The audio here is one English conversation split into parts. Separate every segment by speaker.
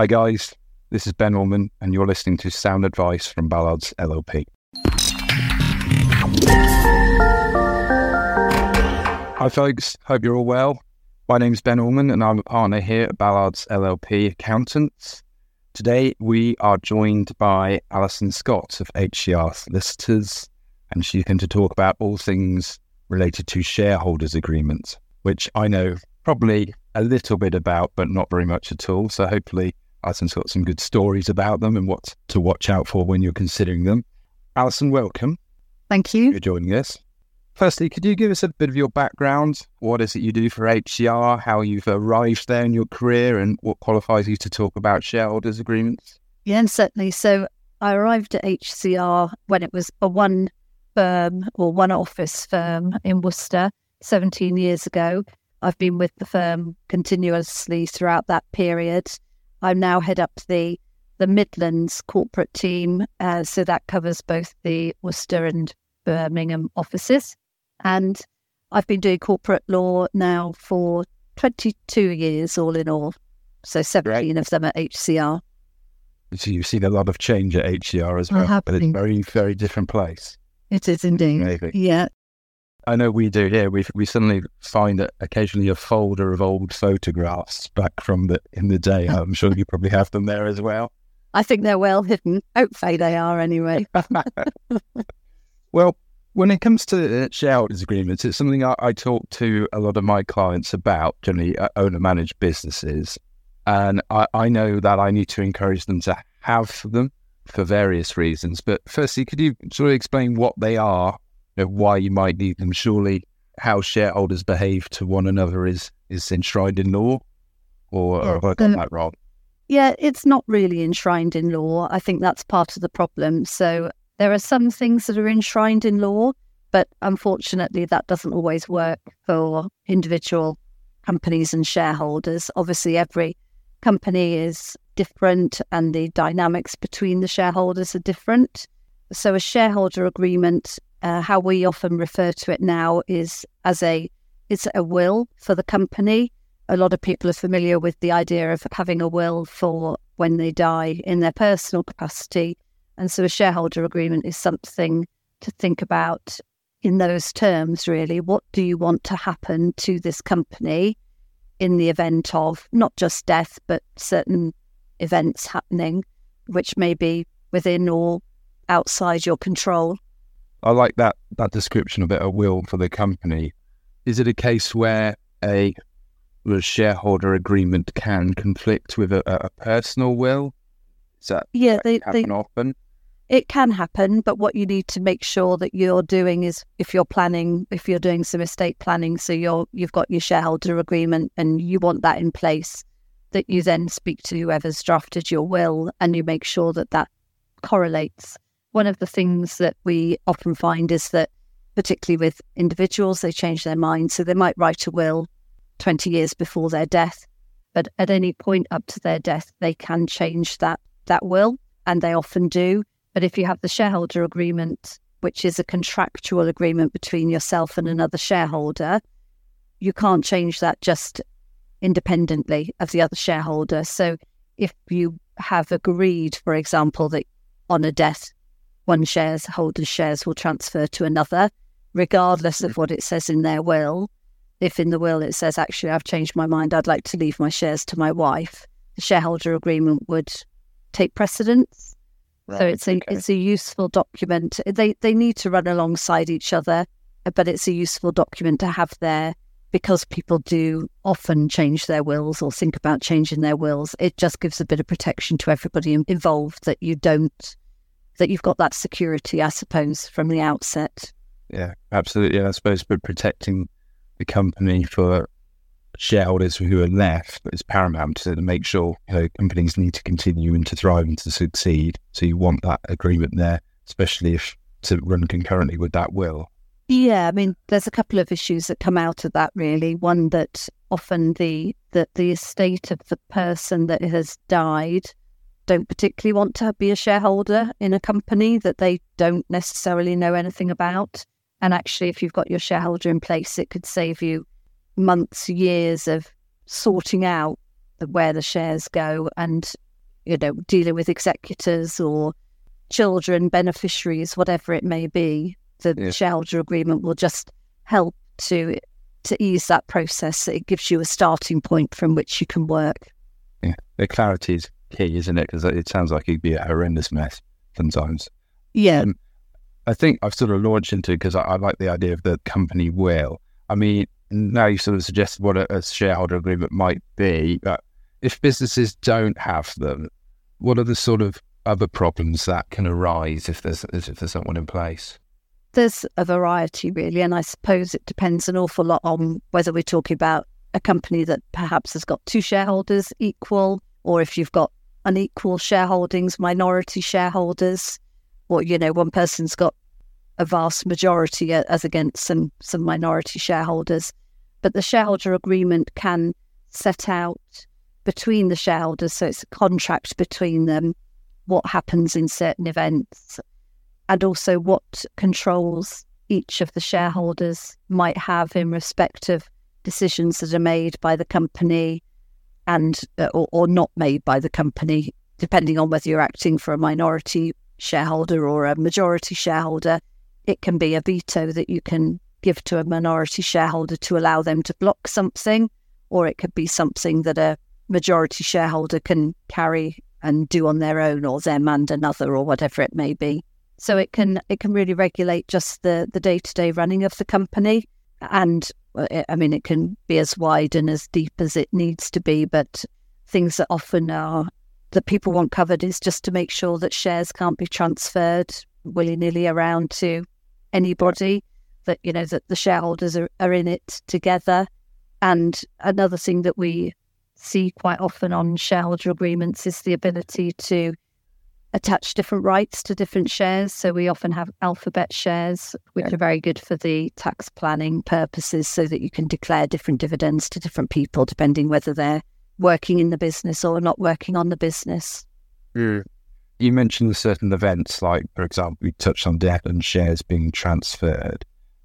Speaker 1: Hi, guys. This is Ben Allman, and you're listening to Sound Advice from Ballards LLP. Hi, folks. Hope you're all well. My name's Ben Allman, and I'm a partner here at Ballards LLP Accountants. Today, we are joined by Alison Scott of HCR Solicitors, and she's going to talk about all things related to shareholders' agreements, which I know probably a little bit about, but not very much at all. So hopefully, Alison's got some good stories about them and what to watch out for when you're considering them. Alison, welcome.
Speaker 2: Thank you.
Speaker 1: for joining us. Firstly, could you give us a bit of your background? What is it you do for HCR? How you've arrived there in your career, and what qualifies you to talk about shareholders' agreements?
Speaker 2: Yeah, certainly. So I arrived at HCR when it was a one firm or one office firm in Worcester 17 years ago. I've been with the firm continuously throughout that period. I now head up the the Midlands corporate team, uh, so that covers both the Worcester and Birmingham offices. And I've been doing corporate law now for 22 years, all in all. So 17 of them at HCR.
Speaker 1: So you've seen a lot of change at HCR as well, but it's very, very different place.
Speaker 2: It is indeed.
Speaker 1: Maybe.
Speaker 2: Yeah.
Speaker 1: I know we do here. We we suddenly find occasionally a folder of old photographs back from the in the day. I'm sure you probably have them there as well.
Speaker 2: I think they're well hidden. Hopefully they are anyway.
Speaker 1: well, when it comes to uh, shareholders agreements, it's something I, I talk to a lot of my clients about, generally uh, owner managed businesses. And I, I know that I need to encourage them to have them for various reasons. But firstly, could you sort of explain what they are, know, why you might need them? Surely how shareholders behave to one another is, is enshrined in law? Or, or have I got that wrong?
Speaker 2: Yeah, it's not really enshrined in law. I think that's part of the problem. So there are some things that are enshrined in law, but unfortunately, that doesn't always work for individual companies and shareholders. Obviously, every company is different and the dynamics between the shareholders are different. So, a shareholder agreement, uh, how we often refer to it now, is as a it's a will for the company a lot of people are familiar with the idea of having a will for when they die in their personal capacity. And so a shareholder agreement is something to think about in those terms, really. What do you want to happen to this company in the event of not just death, but certain events happening, which may be within or outside your control?
Speaker 1: I like that that description of it, a will for the company. Is it a case where a, a shareholder agreement can conflict with a, a personal will? Is that
Speaker 2: Yeah,
Speaker 1: that
Speaker 2: they, they,
Speaker 1: happen often?
Speaker 2: It can happen, but what you need to make sure that you're doing is if you're planning, if you're doing some estate planning, so you're you've got your shareholder agreement and you want that in place, that you then speak to whoever's drafted your will and you make sure that that correlates. One of the things that we often find is that, particularly with individuals, they change their mind, so they might write a will 20 years before their death, but at any point up to their death, they can change that that will, and they often do. But if you have the shareholder agreement, which is a contractual agreement between yourself and another shareholder, you can't change that just independently of the other shareholder. So if you have agreed, for example, that on a death, one shares shareholder's shares will transfer to another, regardless of mm-hmm. what it says in their will. If in the will it says, actually, I've changed my mind, I'd like to leave my shares to my wife, the shareholder agreement would take precedence. So it's a
Speaker 1: okay.
Speaker 2: it's a useful document. They they need to run alongside each other, but it's a useful document to have there because people do often change their wills or think about changing their wills. It just gives a bit of protection to everybody involved that you don't that you've got that security, I suppose, from the outset.
Speaker 1: Yeah, absolutely. And I suppose but protecting the company for shareholders who are left is paramount to make sure you know companies need to continue and to thrive and to succeed. So you want that agreement there, especially if to run concurrently with that will.
Speaker 2: Yeah, I mean, there's a couple of issues that come out of that. Really, one that often the that the estate of the person that has died don't particularly want to be a shareholder mm. in a company that they don't necessarily know anything about. And actually, if you've got your shareholder in place, it could save you months, years of sorting out where the shares go and you know, dealing with executors or children, beneficiaries, whatever it may be, the shareholder agreement will just help to to ease that process. It gives you a starting point from which you can work.
Speaker 1: Yeah, the clarity is key, isn't it? Because it sounds like it'd be a horrendous mess sometimes.
Speaker 2: Yeah,
Speaker 1: Um, I think I've sort of launched into because I, I like the idea of the company will. I mean, now you sort of suggested what a, a shareholder agreement might be. But if businesses don't have them, what are the sort of other problems that can arise if there's if there's not one in place?
Speaker 2: there's a variety really, and I suppose it depends an awful lot on whether we're talking about a company that perhaps has got two shareholders equal, or if you've got unequal shareholdings, minority shareholders, or you know one person's got a vast majority as against some some minority shareholders. But the shareholder agreement can set out between the shareholders, so it's a contract between them, what happens in certain events, and also what controls each of the shareholders might have in respect of decisions that are made by the company and uh, or, or not made by the company, depending on whether you're acting for a minority shareholder or a majority shareholder. It can be a veto that you can give to a minority shareholder to allow them to block something, or it could be something that a majority shareholder can carry and do on their own or them and another or whatever it may be. So it can it can really regulate just the the day to day running of the company, and I mean it can be as wide and as deep as it needs to be. But things that often are that people want covered is just to make sure that shares can't be transferred willy nilly around to anybody. That you know that the shareholders are, are in it together. And another thing that we see quite often on shareholder agreements is the ability to attach different rights to different shares. So we often have alphabet shares, which are very good for the tax planning purposes, so that you can declare different dividends to different people depending whether they're working in the business or not working on the business. Mm.
Speaker 1: You mentioned certain events, like for example, we touched on debt and shares being transferred.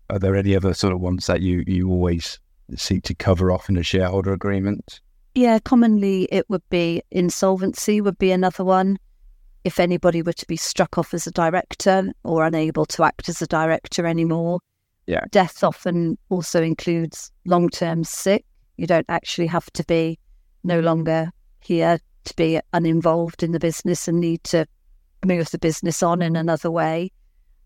Speaker 1: Are there any other sort of ones that you you always seek to cover off in a shareholder agreement?
Speaker 2: Yeah, commonly it would be insolvency would be another one. If anybody were to be struck off as a director or unable to act as a director anymore.
Speaker 1: Yeah.
Speaker 2: Death often also includes long term sick. You don't actually have to be no longer here to be uninvolved in the business and need to move the business on in another way.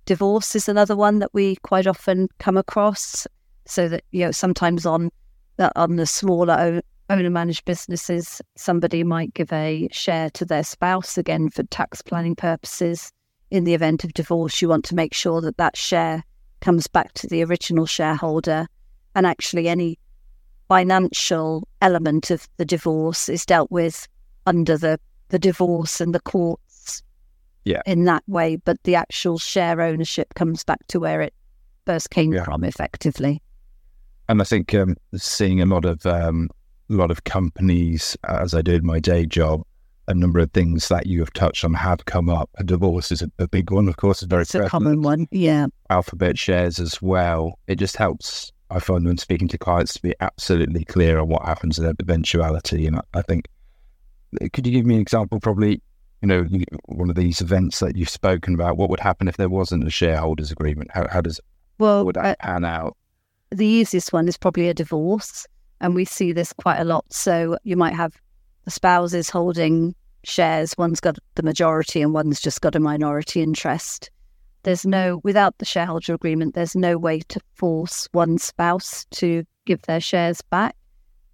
Speaker 2: Divorce is another one that we quite often come across. So that, you know, sometimes on uh, on the smaller owner managed businesses, somebody might give a share to their spouse, again, for tax planning purposes. In the event of divorce, you want to make sure that that share comes back to the original shareholder. And actually, any financial element of the divorce is dealt with under the, the divorce and the courts
Speaker 1: Yeah.
Speaker 2: in that way. But the actual share ownership comes back to where it first came
Speaker 1: Yeah.
Speaker 2: from, effectively.
Speaker 1: And I think um, seeing a lot of um, a lot of companies, as I do in my day job, a number of things that you have touched on have come up. A divorce is a, a big one, of course, it's very
Speaker 2: It's a common one. Yeah.
Speaker 1: Alphabet shares as well. It just helps. I find when speaking to clients to be absolutely clear on what happens in that eventuality. And I, I think, could you give me an example? Probably, you know, one of these events that you've spoken about. What would happen if there wasn't a shareholders agreement? How, how does
Speaker 2: Well,
Speaker 1: would that pan out?
Speaker 2: the easiest one is probably a divorce. And we see this quite a lot. So you might have the spouses holding shares, one's got the majority and one's just got a minority interest. There's no, without the shareholder agreement, there's no way to force one spouse to give their shares back.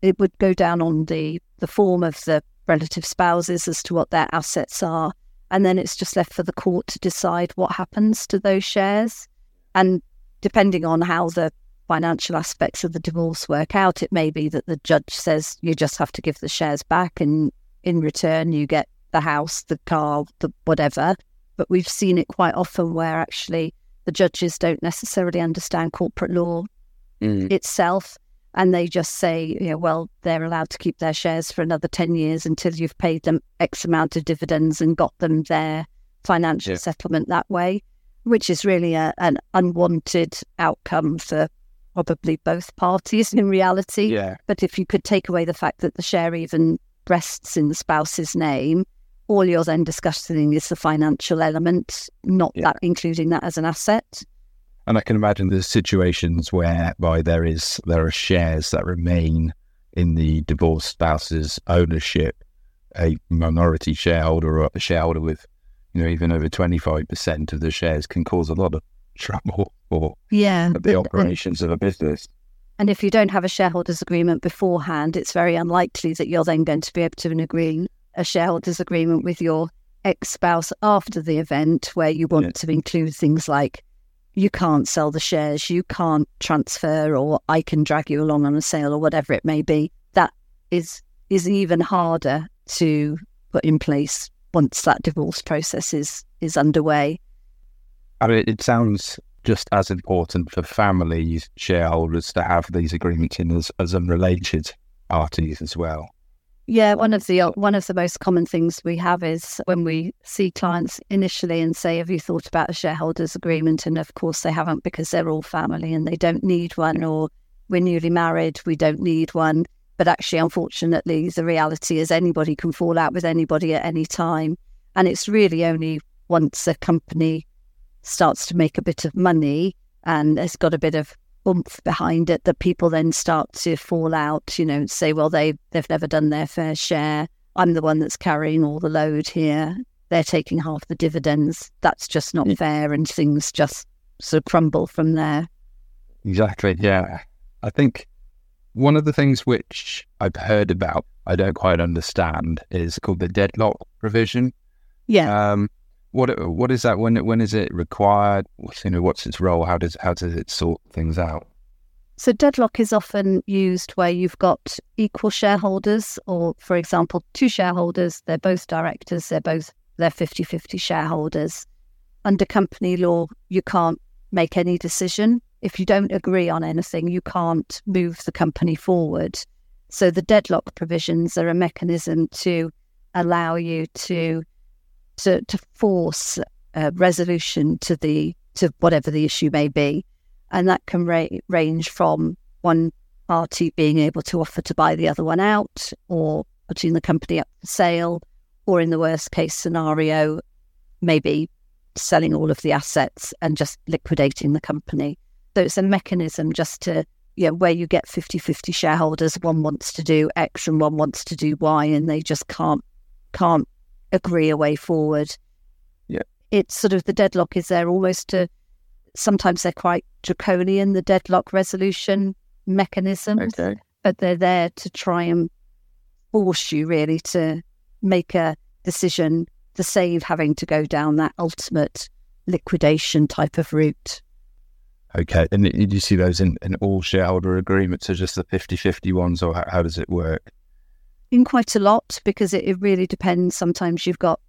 Speaker 2: It would go down on the, the form of the relative spouses as to what their assets are. And then it's just left for the court to decide what happens to those shares. And depending on how the financial aspects of the divorce work out, it may be that the judge says you just have to give the shares back and in return you get the house, the car, the whatever. But we've seen it quite often where actually the judges don't necessarily understand corporate law mm. itself and they just say, you know, well, they're allowed to keep their shares for another 10 years until you've paid them X amount of dividends and got them their financial
Speaker 1: Yeah.
Speaker 2: settlement that way, which is really a, an unwanted outcome for probably both parties in reality.
Speaker 1: Yeah,
Speaker 2: But if you could take away the fact that the share even rests in the spouse's name, all you're then discussing is the financial element, not
Speaker 1: Yeah.
Speaker 2: that including that as an asset.
Speaker 1: And I can imagine there's situations whereby there is there are shares that remain in the divorced spouse's ownership. A minority shareholder or a shareholder with, you know, even over twenty five percent of the shares can cause a lot of trouble for
Speaker 2: Yeah.
Speaker 1: the operations of a business.
Speaker 2: And if you don't have a shareholders agreement beforehand, it's very unlikely that you're then going to be able to agree a shareholders agreement with your ex spouse after the event, where you want
Speaker 1: Yeah.
Speaker 2: to include things like you can't sell the shares, you can't transfer, or I can drag you along on a sale, or whatever it may be. That is is even harder to put in place once that divorce process is is underway.
Speaker 1: I mean, it sounds just as important for family shareholders to have these agreements in as, as unrelated parties as well.
Speaker 2: Yeah, one of the one of the most common things we have is when we see clients initially and say, "Have you thought about a shareholders agreement?" And of course, they haven't because they're all family and they don't need one, or we're newly married, we don't need one. But actually, unfortunately, the reality is anybody can fall out with anybody at any time, and it's really only once a company starts to make a bit of money and has got a bit of oomph behind it that people then start to fall out, you know, and say, well, they they've never done their fair share. I'm the one that's carrying all the load here. They're taking half the dividends. That's just not
Speaker 1: Yeah.
Speaker 2: fair, and things just sort of crumble from there.
Speaker 1: Exactly. Yeah. I think one of the things which I've heard about, I don't quite understand, is called the deadlock provision.
Speaker 2: Yeah.
Speaker 1: Um, what what is that? When when is it required? What's you know what's its role? How does how does it sort things out?
Speaker 2: So deadlock is often used where you've got equal shareholders, or for example, two shareholders, they're both directors, they're both they're 50-50 shareholders. Under company law, you can't make any decision. If you don't agree on anything, you can't move the company forward. So the deadlock provisions are a mechanism to allow you to to, to force a resolution to the to whatever the issue may be. And that can ra- range from one party being able to offer to buy the other one out or putting the company up for sale or in the worst case scenario maybe selling all of the assets and just liquidating the company. So it's a mechanism just to you know where you get 50-50 shareholders one wants to do x and one wants to do y and they just can't can't agree a way forward
Speaker 1: Yeah.
Speaker 2: it's sort of the deadlock is there almost to sometimes they're quite draconian, the deadlock resolution mechanisms,
Speaker 1: Okay.
Speaker 2: but they're there to try and force you really to make a decision to save having to go down that ultimate liquidation type of route.
Speaker 1: Okay. And did you see those in, in all shareholder agreements or just the 50-50 ones or how, how does it work?
Speaker 2: In quite a lot because it, it really depends. Sometimes you've got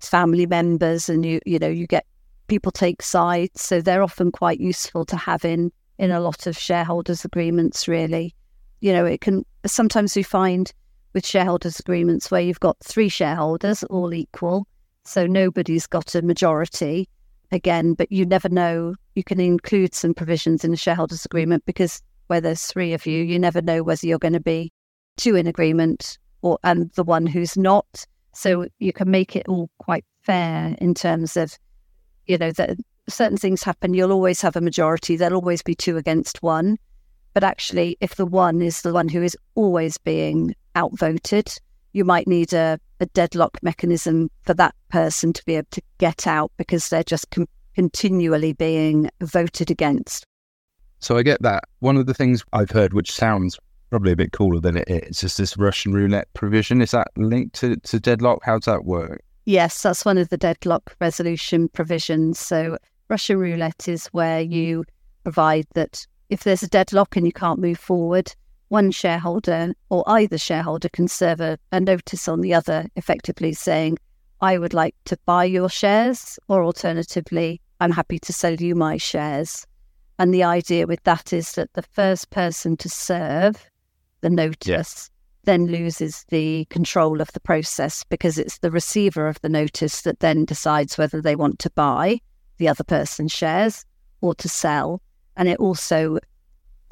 Speaker 2: family members and you you know you get people take sides, so they're often quite useful to have in in a lot of shareholders agreements. Really, you know, it can sometimes we find with shareholders agreements where you've got three shareholders all equal, so nobody's got a majority again, but you never know. You can include some provisions in a shareholders agreement because where there's three of you, you never know whether you're going to be two in agreement or and the one who's not. So you can make it all quite fair in terms of, you know, that certain things happen. You'll always have a majority. There'll always be two against one. But actually, if the one is the one who is always being outvoted, you might need a, a deadlock mechanism for that person to be able to get out because they're just com- continually being voted against.
Speaker 1: So I get that. One of the things I've heard, which sounds probably a bit cooler than it is, is this Russian roulette provision. Is that linked to, to deadlock? How does that work?
Speaker 2: Yes, that's one of the deadlock resolution provisions. So, Russian roulette is where you provide that if there's a deadlock and you can't move forward, one shareholder or either shareholder can serve a, a notice on the other, effectively saying, I would like to buy your shares, or alternatively, I'm happy to sell you my shares. And the idea with that is that the first person to serve the notice then loses the control of the process because it's the receiver of the notice that then decides whether they want to buy the other person's shares or to sell. And it also,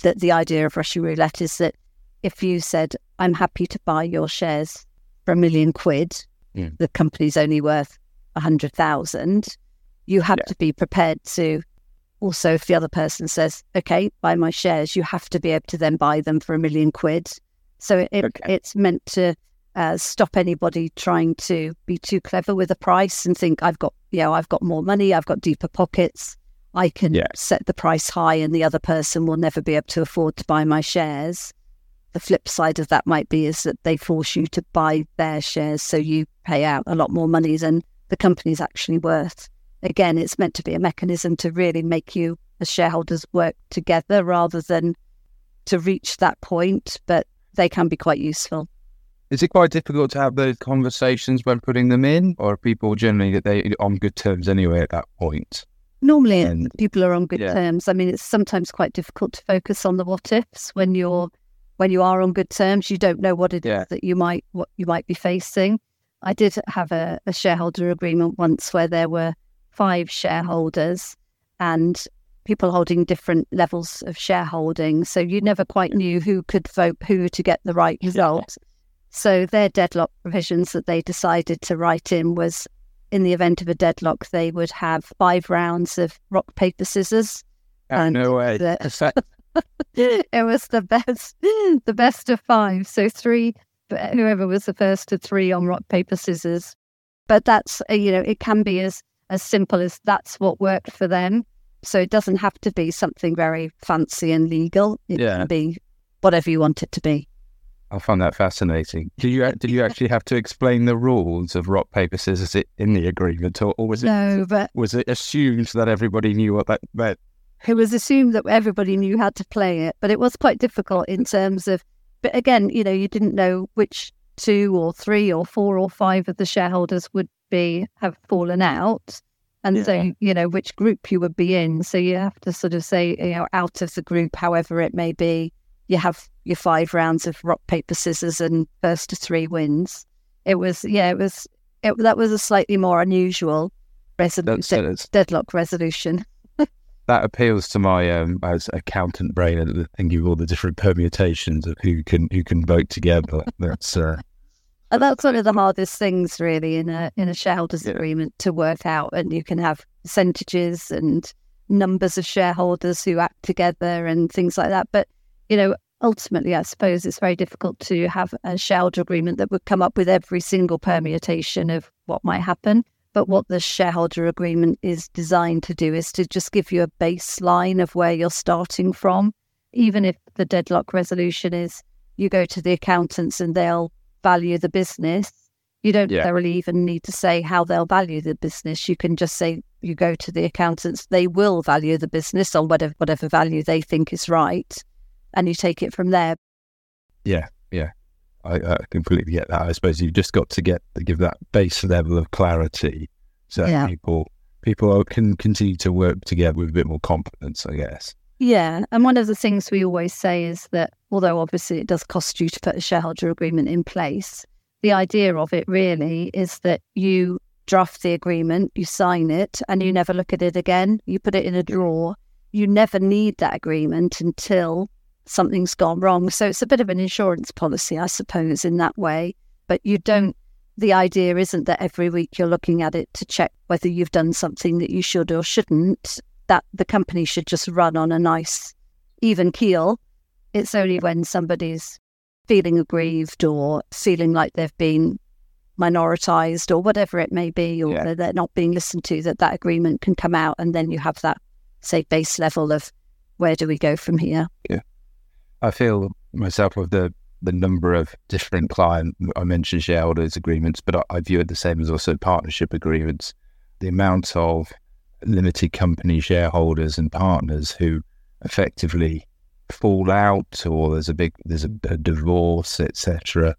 Speaker 2: that the idea of Russian roulette is that if you said, I'm happy to buy your shares for a million quid,
Speaker 1: Mm.
Speaker 2: the company's only worth a hundred thousand, you have
Speaker 1: Yeah.
Speaker 2: to be prepared to also if the other person says, Okay, buy my shares, you have to be able to then buy them for a million quid. So it,
Speaker 1: Okay.
Speaker 2: it's meant to uh, stop anybody trying to be too clever with a price and think I've got you know, I've got more money, I've got deeper pockets. I can
Speaker 1: Yeah.
Speaker 2: set the price high and the other person will never be able to afford to buy my shares. The flip side of that might be is that they force you to buy their shares so you pay out a lot more money than the company's actually worth. Again, it's meant to be a mechanism to really make you as shareholders work together rather than to reach that point, but they can be quite useful.
Speaker 1: Is it quite difficult to have those conversations when putting them in, or are people generally that they on good terms anyway at that point?
Speaker 2: Normally,
Speaker 1: And-
Speaker 2: people are on good
Speaker 1: Yeah.
Speaker 2: terms. I mean, it's sometimes quite difficult to focus on the what ifs when you're when you are on good terms. You don't know what it is
Speaker 1: Yeah.
Speaker 2: that you might what you might be facing. I did have a, a shareholder agreement once where there were five shareholders and people holding different levels of shareholding. So you never quite knew who could vote who to get the right result. So their deadlock provisions that they decided to write in was in the event of a deadlock, they would have five rounds of rock, paper, scissors.
Speaker 1: Ah,
Speaker 2: And
Speaker 1: no way.
Speaker 2: the- it was the best, the best of five. So three, whoever was the first to three on rock, paper, scissors. But that's, you know, it can be as, as simple as that's what worked for them. So it doesn't have to be something very fancy and legal. It
Speaker 1: Yeah.
Speaker 2: can be whatever you want it to be.
Speaker 1: I find that fascinating. Did you did you actually have to explain the rules of rock paper scissors in the agreement, or, or was it
Speaker 2: No, but
Speaker 1: was it assumed that everybody knew what that meant?
Speaker 2: it was assumed that everybody knew how to play it, but it was quite difficult in terms of. But again, you know, you didn't know which two or three or four or five of the shareholders would be have fallen out, and
Speaker 1: Yeah.
Speaker 2: so you know which group you would be in. So you have to sort of say, you know, out of the group, however it may be, you have your five rounds of rock paper scissors, and first to three wins. It was, yeah, it was. It, that was a slightly more unusual resolution,
Speaker 1: that's
Speaker 2: deadlock resolution.
Speaker 1: that appeals to my um, as accountant brain and thinking of all the different permutations of who can who can vote together. That's uh,
Speaker 2: And that's one of the hardest things, really, in a in a shareholders
Speaker 1: Yeah.
Speaker 2: agreement to work out. And you can have percentages and numbers of shareholders who act together and things like that. But you know, ultimately, I suppose it's very difficult to have a shareholder agreement that would come up with every single permutation of what might happen. But what the shareholder agreement is designed to do is to just give you a baseline of where you're starting from. Even if the deadlock resolution is you go to the accountants and they'll value the business, you don't
Speaker 1: Yeah.
Speaker 2: necessarily even need to say how they'll value the business. You can just say you go to the accountants, they will value the business on whatever whatever value they think is right, and you take it from there.
Speaker 1: yeah, yeah. I, I completely get that. I suppose you've just got to get to give that base level of clarity so
Speaker 2: Yeah.
Speaker 1: people people can continue to work together with a bit more confidence. I guess.
Speaker 2: Yeah, and one of the things we always say is that although obviously it does cost you to put a shareholder agreement in place, the idea of it really is that you draft the agreement, you sign it, and you never look at it again. You put it in a drawer. You never need that agreement until something's gone wrong. So it's a bit of an insurance policy, I suppose, in that way. But you don't, the idea isn't that every week you're looking at it to check whether you've done something that you should or shouldn't that the company should just run on a nice, even keel. It's only when somebody's feeling aggrieved or feeling like they've been minoritized or whatever it may be, or
Speaker 1: Yeah.
Speaker 2: that they're not being listened to, that that agreement can come out. And then you have that, say, base level of where do we go from here? Yeah.
Speaker 1: I feel myself with the the number of different client. I mentioned shareholders agreements, but I, I view it the same as also partnership agreements. The amount of limited company shareholders and partners who effectively fall out, or there's a big there's a, a divorce, etc.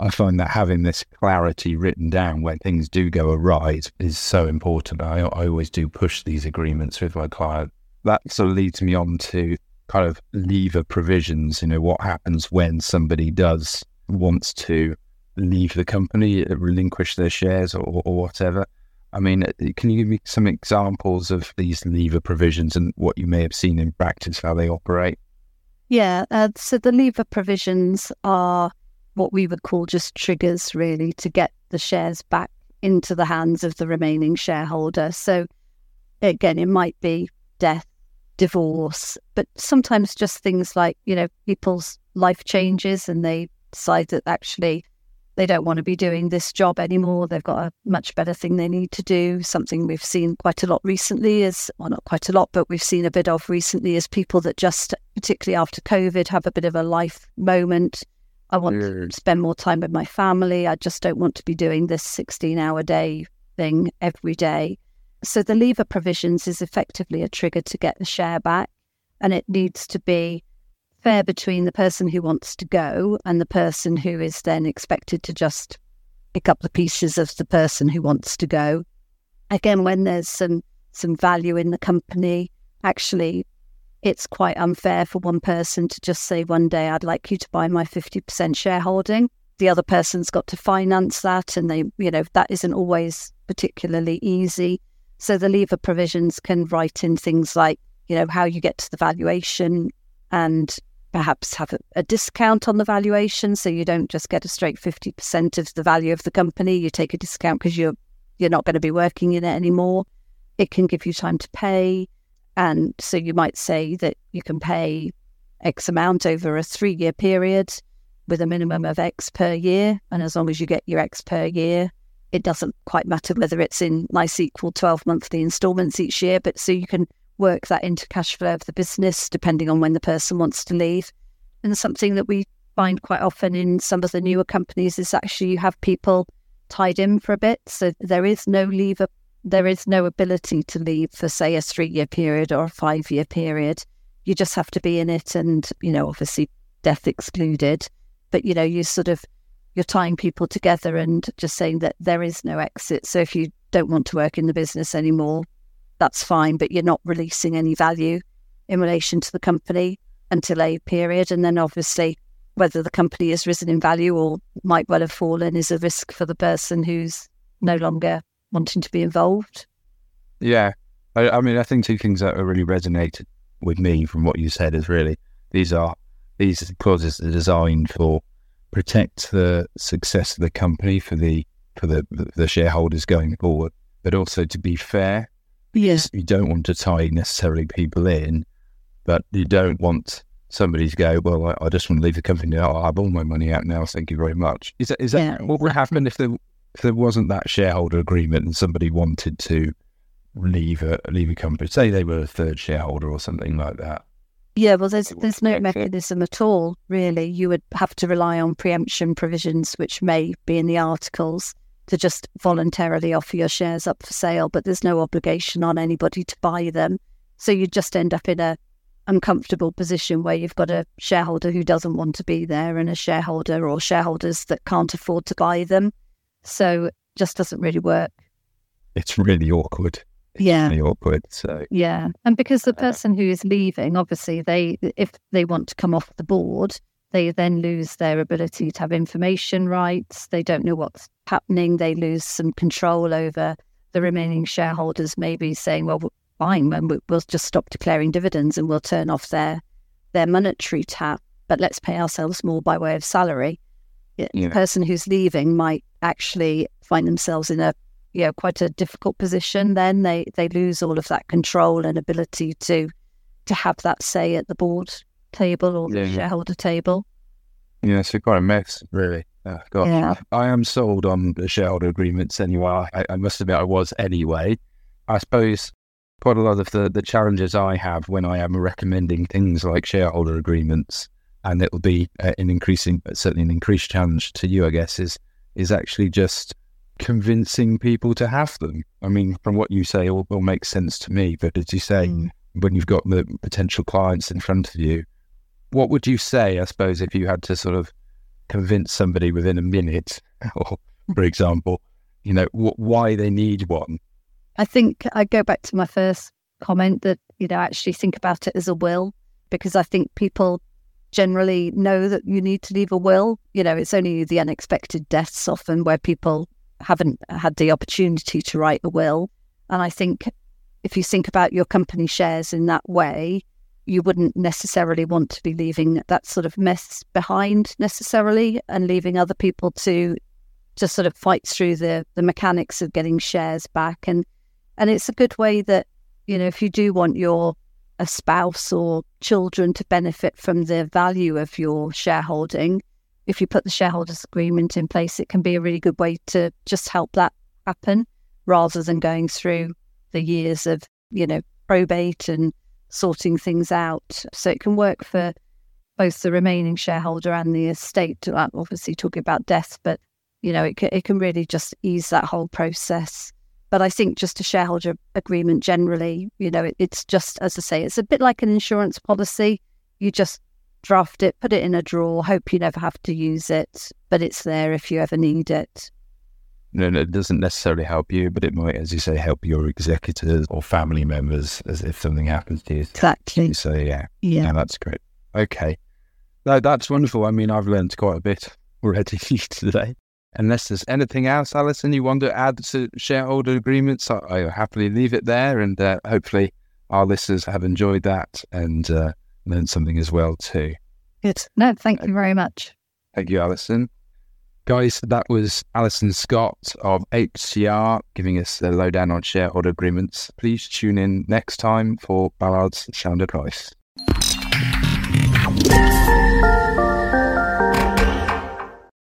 Speaker 1: I find that having this clarity written down when things do go awry is, so important. I, I always do push these agreements with my client. That sort of leads me on to kind of leaver provisions. You know, what happens when somebody does wants to leave the company, relinquish their shares, or, or whatever. I mean, uh, can you give me some examples of these leaver provisions and what you may have seen in practice, how they operate?
Speaker 2: Yeah. Uh, so the leaver provisions are what we would call just triggers, really, to get the shares back into the hands of the remaining shareholder. So, again, it might be death, divorce, but sometimes just things like, you know, people's life changes and they decide that actually they don't want to be doing this job anymore. They've got a much better thing they need to do. Something we've seen quite a lot recently is, well, not quite a lot, but we've seen a bit of recently is people that just, particularly after COVID, have a bit of a life moment. I want to mm. spend more time with my family. I just don't want to be doing this 16 hour day thing every day. So the leaver provisions is effectively a trigger to get the share back. And it needs to be fair between the person who wants to go and the person who is then expected to just pick up the pieces of the person who wants to go. Again, when there's some some value in the company, actually it's quite unfair for one person to just say one day I'd like you to buy my 50% shareholding. The other person's got to finance that and they, you know, that isn't always particularly easy. So the leaver provisions can write in things like, you know, how you get to the valuation and perhaps have a, a, discount on the valuation. So you don't just get a straight 50% of the value of the company. You take a discount because you're you're not going to be working in it anymore. It can give you time to pay. And so you might say that you can pay x amount over a 3 year period with a minimum of x per year. And as long as you get your x per year it doesn't quite matter whether it's in equal 12 monthly installments each year but so you can work that into cash flow of the business, depending on when the person wants to leave. And something that we find quite often in some of the newer companies is actually you have people tied in for a bit. So there is no leave, there is no ability to leave for, say, a three year period or a five year period. You just have to be in it and, you know, obviously death excluded. But, you know, you sort of, you're tying people together and just saying that there is no exit. So if you don't want to work in the business anymore, that's fine, but you're not releasing any value in relation to the company until a period. And then obviously, whether the company has risen in value or might well have fallen is a risk for the person who's no longer wanting to be involved.
Speaker 1: Yeah. I, I mean, I think two things that really resonated with me from what you said is really these are these clauses are designed for protect the success of the company for the for the the shareholders going forward, but also to be fair
Speaker 2: Yes.
Speaker 1: You don't want to tie necessarily people in, but you don't want somebody to go, well, I, I just want to leave the company now. I have all my money out now. Thank you very much. Is that, is that yeah, what would happen if there, if there wasn't that shareholder agreement and somebody wanted to leave a, leave a company? Say they were a third shareholder or something like that.
Speaker 2: Yeah, well, there's there's no mechanism at all, really. You would have to rely on preemption provisions, which may be in the articles to just voluntarily offer your shares up for sale, but there's no obligation on anybody to buy them. So you just end up in a uncomfortable position where you've got a shareholder who doesn't want to be there and a shareholder or shareholders that can't afford to buy them. So it just doesn't really work.
Speaker 1: It's really awkward. It's
Speaker 2: yeah.
Speaker 1: Really awkward. So
Speaker 2: Yeah. And because the uh, person who is leaving, obviously they if they want to come off the board, they then lose their ability to have information rights. They don't know what's happening. They lose some control over the remaining shareholders, maybe saying, well, fine, we'll just stop declaring dividends and we'll turn off their, their monetary tap, but let's pay ourselves more by way of salary. Yeah. The person who's leaving might actually find themselves in a you know quite a difficult position then they they lose all of that control and ability to to have that say at the board table or yeah, the shareholder table.
Speaker 1: Yeah, it's quite a mess, really. Oh, gosh. Yeah. I am sold on the shareholder agreements anyway. I, I must admit, I was anyway. I suppose quite a lot of the, the challenges I have when I am recommending things like shareholder agreements, and it will be uh, an increasing, certainly an increased challenge to you, I guess, is is actually just convincing people to have them. I mean, from what you say, all, all makes sense to me. But as you say, mm. when you've got the potential clients in front of you, what would you say, I suppose, if you had to sort of convince somebody within a minute, or for example, you know, w- why they need one?
Speaker 2: I think I go back to my first comment that, you know, actually think about it as a will, because I think people generally know that you need to leave a will. You know, it's only the unexpected deaths often where people haven't had the opportunity to write a will. And I think if you think about your company shares in that way, you wouldn't necessarily want to be leaving that sort of mess behind necessarily and leaving other people to just sort of fight through the the mechanics of getting shares back. And and it's a good way that you know if you do want your a spouse or children to benefit from the value of your shareholding if you put the shareholders agreement in place it can be a really good way to just help that happen rather than going through the years of you know probate and sorting things out so it can work for both the remaining shareholder and the estate obviously talking about death but you know, it can, it can really just ease that whole process. But I think just a shareholder agreement generally, you know, it, it's just, as I say, it's a bit like an insurance policy. You just draft it, put it in a drawer, hope you never have to use it, but it's there if you ever need it.
Speaker 1: No, no, it doesn't necessarily help you, but it might, as you say, help your executors or family members as if something happens to you.
Speaker 2: Exactly.
Speaker 1: So
Speaker 2: yeah,
Speaker 1: yeah, that's great. Okay, no, that's wonderful. I mean, I've learned quite a bit already today. Unless there's anything else, Alison, you want to add to shareholder agreements, I, I happily leave it there. And uh, hopefully, our listeners have enjoyed that and uh, learned something as well too.
Speaker 2: Good. No, thank you very much.
Speaker 1: Thank you, Alison. Guys, that was Alison Scott of HCR giving us the lowdown on shareholder agreements. Please tune in next time for Ballard's Sound Advice.